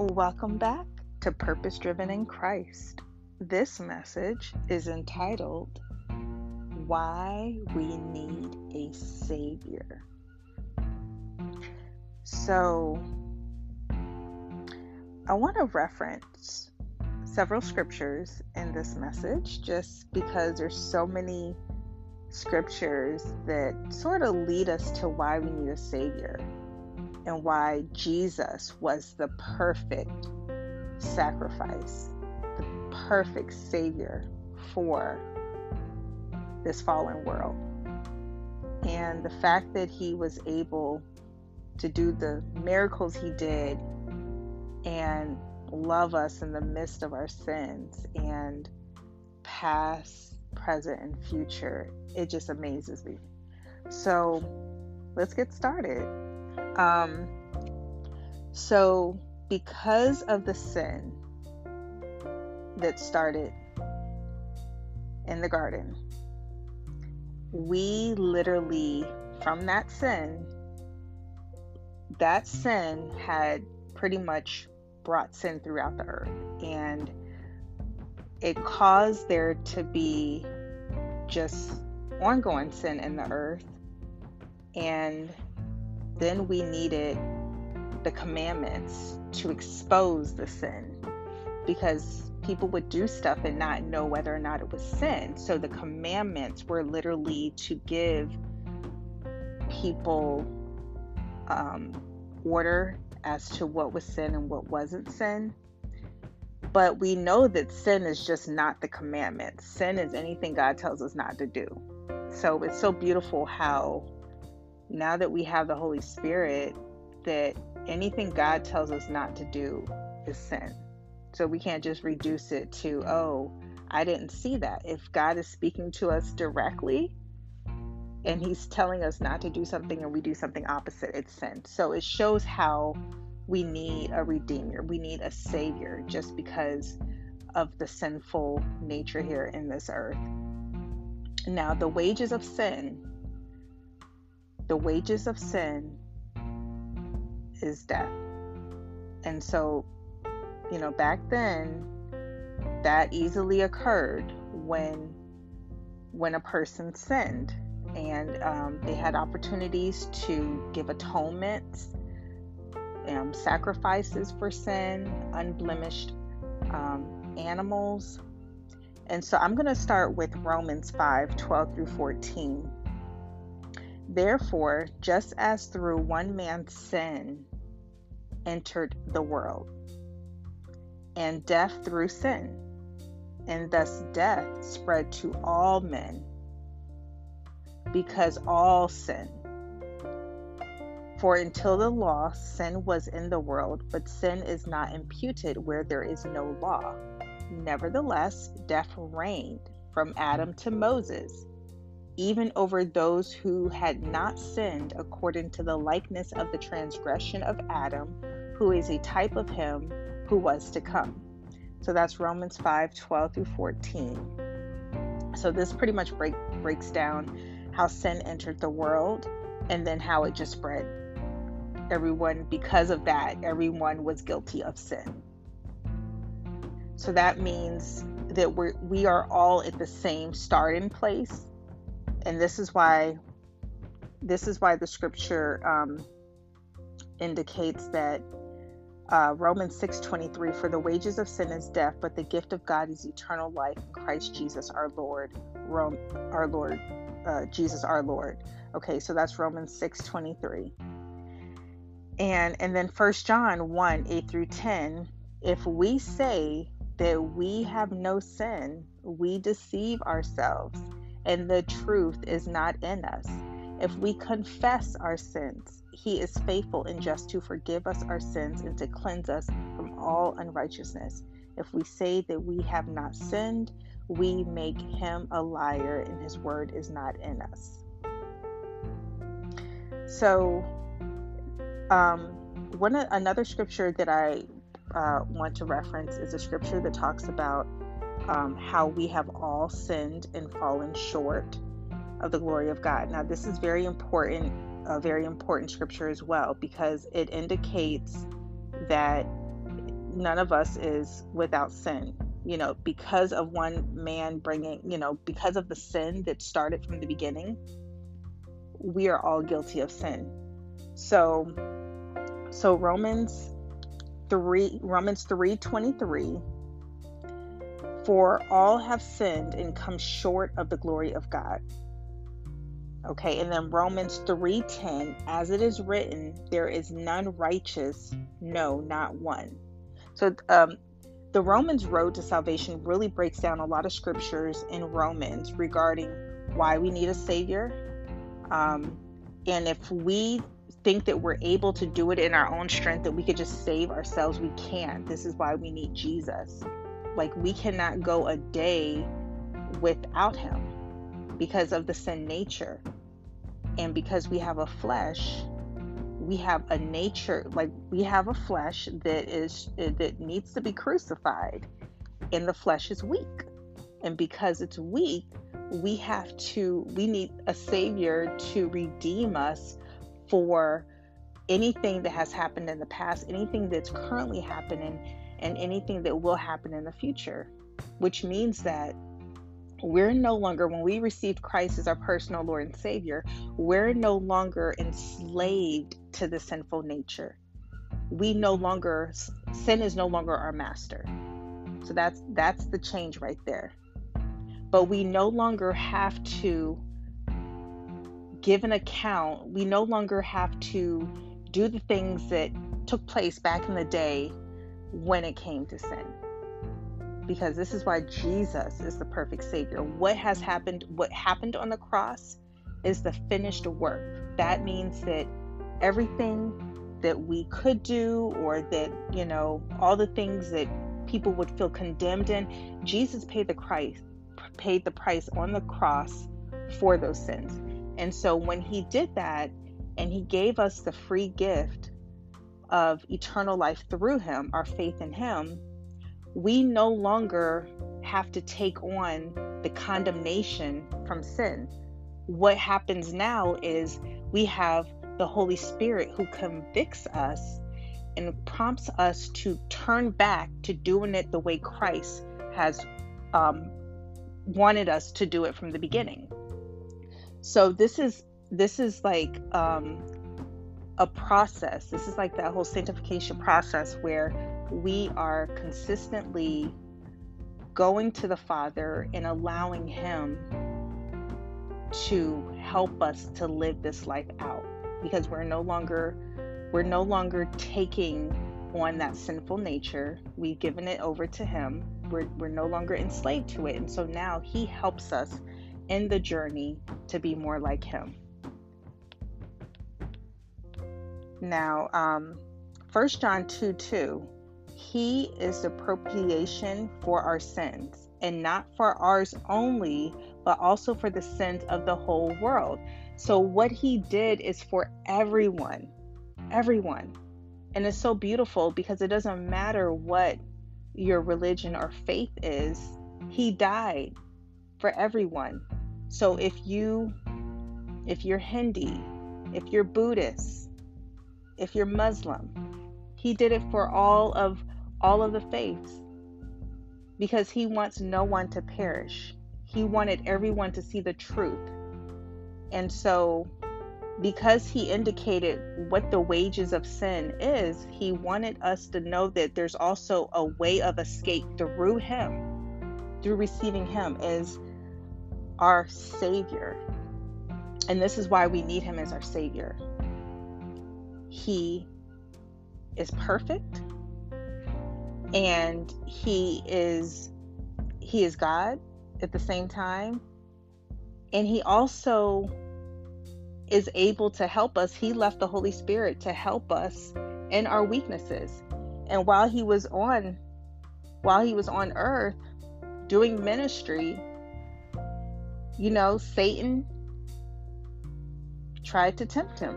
Welcome back to Purpose Driven in Christ. This message is entitled Why We Need a Savior. So, I want to reference several scriptures in this message just because there's so many scriptures that sort of lead us to why we need a Savior and why Jesus was the perfect sacrifice, the perfect Savior for this fallen world. And the fact that he was able to do the miracles he did and love us in the midst of our sins and past, present, and future, it just amazes me. So let's get started. Um, so, because of the sin that started in the garden, we literally, from that sin, that sin had pretty much brought sin throughout the earth. And it caused there to be just ongoing sin in the earth. And then we needed the commandments to expose the sin because people would do stuff and not know whether or not it was sin. So the commandments were literally to give people um, order as to what was sin and what wasn't sin. But we know that sin is just not the commandments. Sin is anything God tells us not to do. So it's so beautiful how now that we have the Holy Spirit, that anything God tells us not to do is sin. So we can't just reduce it to, oh, I didn't see that. If God is speaking to us directly and He's telling us not to do something and we do something opposite, it's sin. So it shows how we need a Redeemer, we need a Savior just because of the sinful nature here in this earth. Now, the wages of sin the wages of sin is death. And so, you know, back then, that easily occurred when when a person sinned and um, they had opportunities to give atonements um, sacrifices for sin unblemished um, animals and so i'm going to start with romans 5 12 through 14 Therefore, just as through one man's sin entered the world, and death through sin, and thus death spread to all men, because all sin. For until the law, sin was in the world, but sin is not imputed where there is no law. Nevertheless, death reigned from Adam to Moses even over those who had not sinned according to the likeness of the transgression of Adam, who is a type of him who was to come. So that's Romans 5 12 through 14. So this pretty much break, breaks down how sin entered the world and then how it just spread. Everyone, because of that, everyone was guilty of sin. So that means that we're, we are all at the same starting place and this is why this is why the scripture um, indicates that uh, Romans 6:23 for the wages of sin is death but the gift of God is eternal life in Christ Jesus our Lord. Rome, our Lord uh, Jesus our Lord. Okay so that's Romans 6:23 and and then First John 1 8 through 10 if we say that we have no sin we deceive ourselves and the truth is not in us. If we confess our sins, He is faithful and just to forgive us our sins and to cleanse us from all unrighteousness. If we say that we have not sinned, we make Him a liar and His word is not in us. So, um, one another scripture that I uh, want to reference is a scripture that talks about um, how we have all sinned and fallen short of the glory of God. Now, this is very important, a very important scripture as well, because it indicates that none of us is without sin. You know, because of one man bringing, you know, because of the sin that started from the beginning, we are all guilty of sin. So, so Romans 3 Romans 3:23 for all have sinned and come short of the glory of God. Okay, and then Romans 3:10 as it is written there is none righteous no not one. So um the Romans road to salvation really breaks down a lot of scriptures in Romans regarding why we need a savior. Um, and if we think that we're able to do it in our own strength, that we could just save ourselves, we can't. This is why we need Jesus. Like, we cannot go a day without Him because of the sin nature. And because we have a flesh, we have a nature, like, we have a flesh that is, that needs to be crucified, and the flesh is weak. And because it's weak, we have to, we need a Savior to redeem us for anything that has happened in the past, anything that's currently happening, and anything that will happen in the future, which means that we're no longer, when we received Christ as our personal Lord and Savior, we're no longer enslaved to the sinful nature. We no longer, sin is no longer our master. So that's that's the change right there. But we no longer have to give an account. We no longer have to do the things that took place back in the day when it came to sin. Because this is why Jesus is the perfect Savior. What has happened, what happened on the cross is the finished work. That means that everything that we could do, or that, you know, all the things that people would feel condemned in, Jesus paid the price, paid the price on the cross for those sins. And so when he did that and he gave us the free gift of eternal life through him, our faith in him, we no longer have to take on the condemnation from sin. What happens now is we have the Holy Spirit who convicts us and prompts us to turn back to doing it the way Christ has um, wanted us to do it from the beginning. So this is this is like um, a process. This is like that whole sanctification process where we are consistently going to the Father and allowing Him to help us to live this life out because we're no longer we're no longer taking on that sinful nature. We've given it over to him. We're, we're no longer enslaved to it. And so now he helps us in the journey to be more like him Now, um, 1 John 2 2, He is the propitiation for our sins, and not for ours only, but also for the sins of the whole world. So, what He did is for everyone, everyone. And it's so beautiful because it doesn't matter what your religion or faith is, He died for everyone. So, if you if you're Hindi, if you're Buddhist, if you're Muslim. He did it for all of all of the faiths because he wants no one to perish. He wanted everyone to see the truth. And so because he indicated what the wages of sin is, he wanted us to know that there's also a way of escape through him, through receiving him as our Savior. And this is why we need him as our Savior. He is perfect and he is he is God at the same time and he also is able to help us. He left the holy spirit to help us in our weaknesses. And while he was on while he was on earth doing ministry you know satan tried to tempt him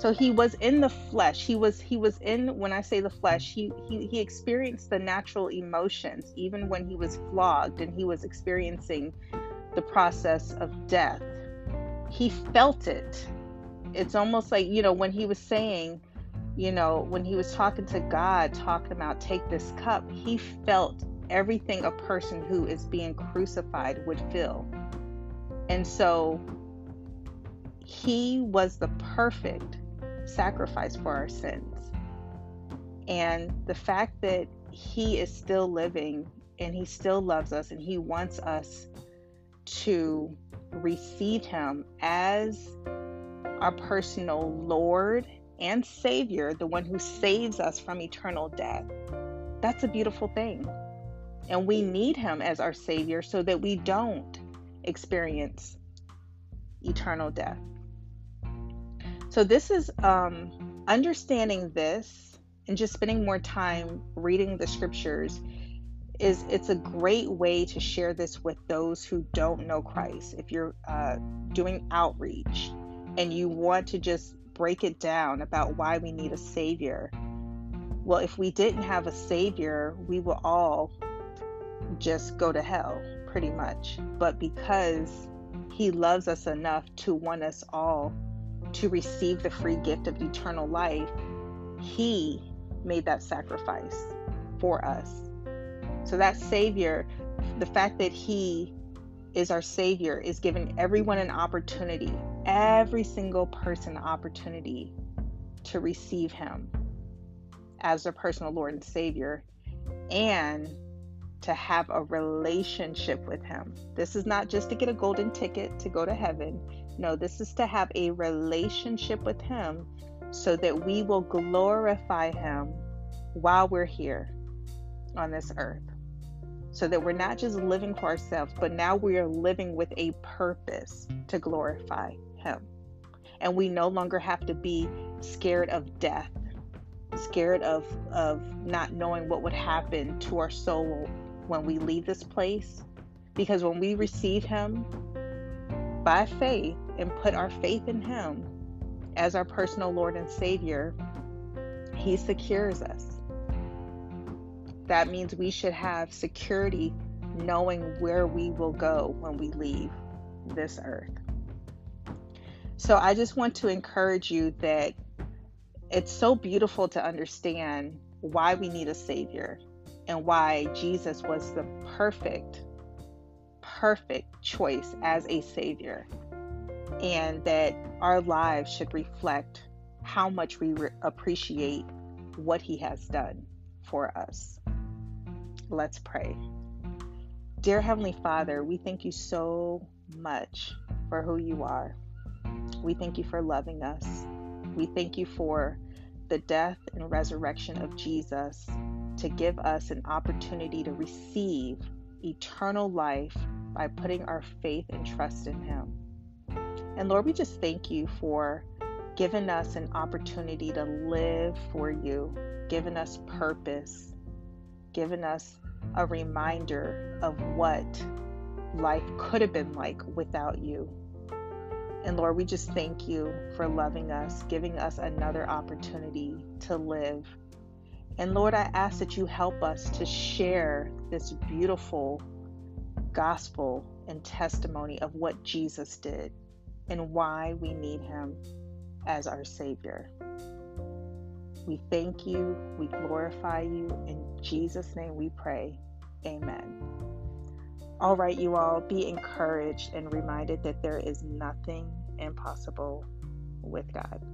so he was in the flesh. He was he was in when i say the flesh he he, he experienced the natural emotions even when he was flogged and he was experiencing the process of death. He felt it. It's almost like you know when he was saying you know, when he was talking to God, talking about take this cup, he felt everything a person who is being crucified would feel. And so he was the perfect sacrifice for our sins. And the fact that he is still living and he still loves us and he wants us to receive him as our personal Lord and Savior, the one who saves us from eternal death. That's a beautiful thing. And we need him as our Savior so that we don't experience eternal death. So, this is um, understanding this and just spending more time reading the scriptures is it's a great way to share this with those who don't know Christ. If you're uh, doing outreach and you want to just break it down about why we need a savior, well, if we didn't have a savior, we will all just go to hell, pretty much. But because he loves us enough to want us all to receive the free gift of eternal life, he made that sacrifice for us. So that Savior, the fact that He is our Savior, is giving everyone an opportunity, every single person an opportunity to receive Him as their personal Lord and Savior and to have a relationship with Him. This is not just to get a golden ticket to go to heaven. No, this is to have a relationship with Him so that we will glorify Him while we're here on this earth. So that we're not just living for ourselves, but now we are living with a purpose to glorify Him. And we no longer have to be scared of death, scared of, of not knowing what would happen to our soul when we leave this place. Because when we receive Him by faith and put our faith in Him as our personal Lord and Savior, He secures us that means we should have security knowing where we will go when we leave this earth. So I just want to encourage you that it's so beautiful to understand why we need a Savior and why Jesus was the perfect, perfect choice as a Savior. And that our lives should reflect how much we re- appreciate what He has done for us. Let's pray. Dear Heavenly Father, we thank you so much for who you are. We thank you for loving us. We thank you for the death and resurrection of Jesus to give us an opportunity to receive eternal life by putting our faith and trust in Him. And Lord, we just thank you for giving us an opportunity to live for you, giving us purpose, giving us a reminder of what life could have been like without you. And Lord, we just thank you for loving us, giving us another opportunity to live. And Lord, I ask that you help us to share this beautiful gospel and testimony of what Jesus did and why we need him as our Savior. We thank you. We glorify you. In Jesus' name we pray. Amen. All right, you all, be encouraged and reminded that there is nothing impossible with God.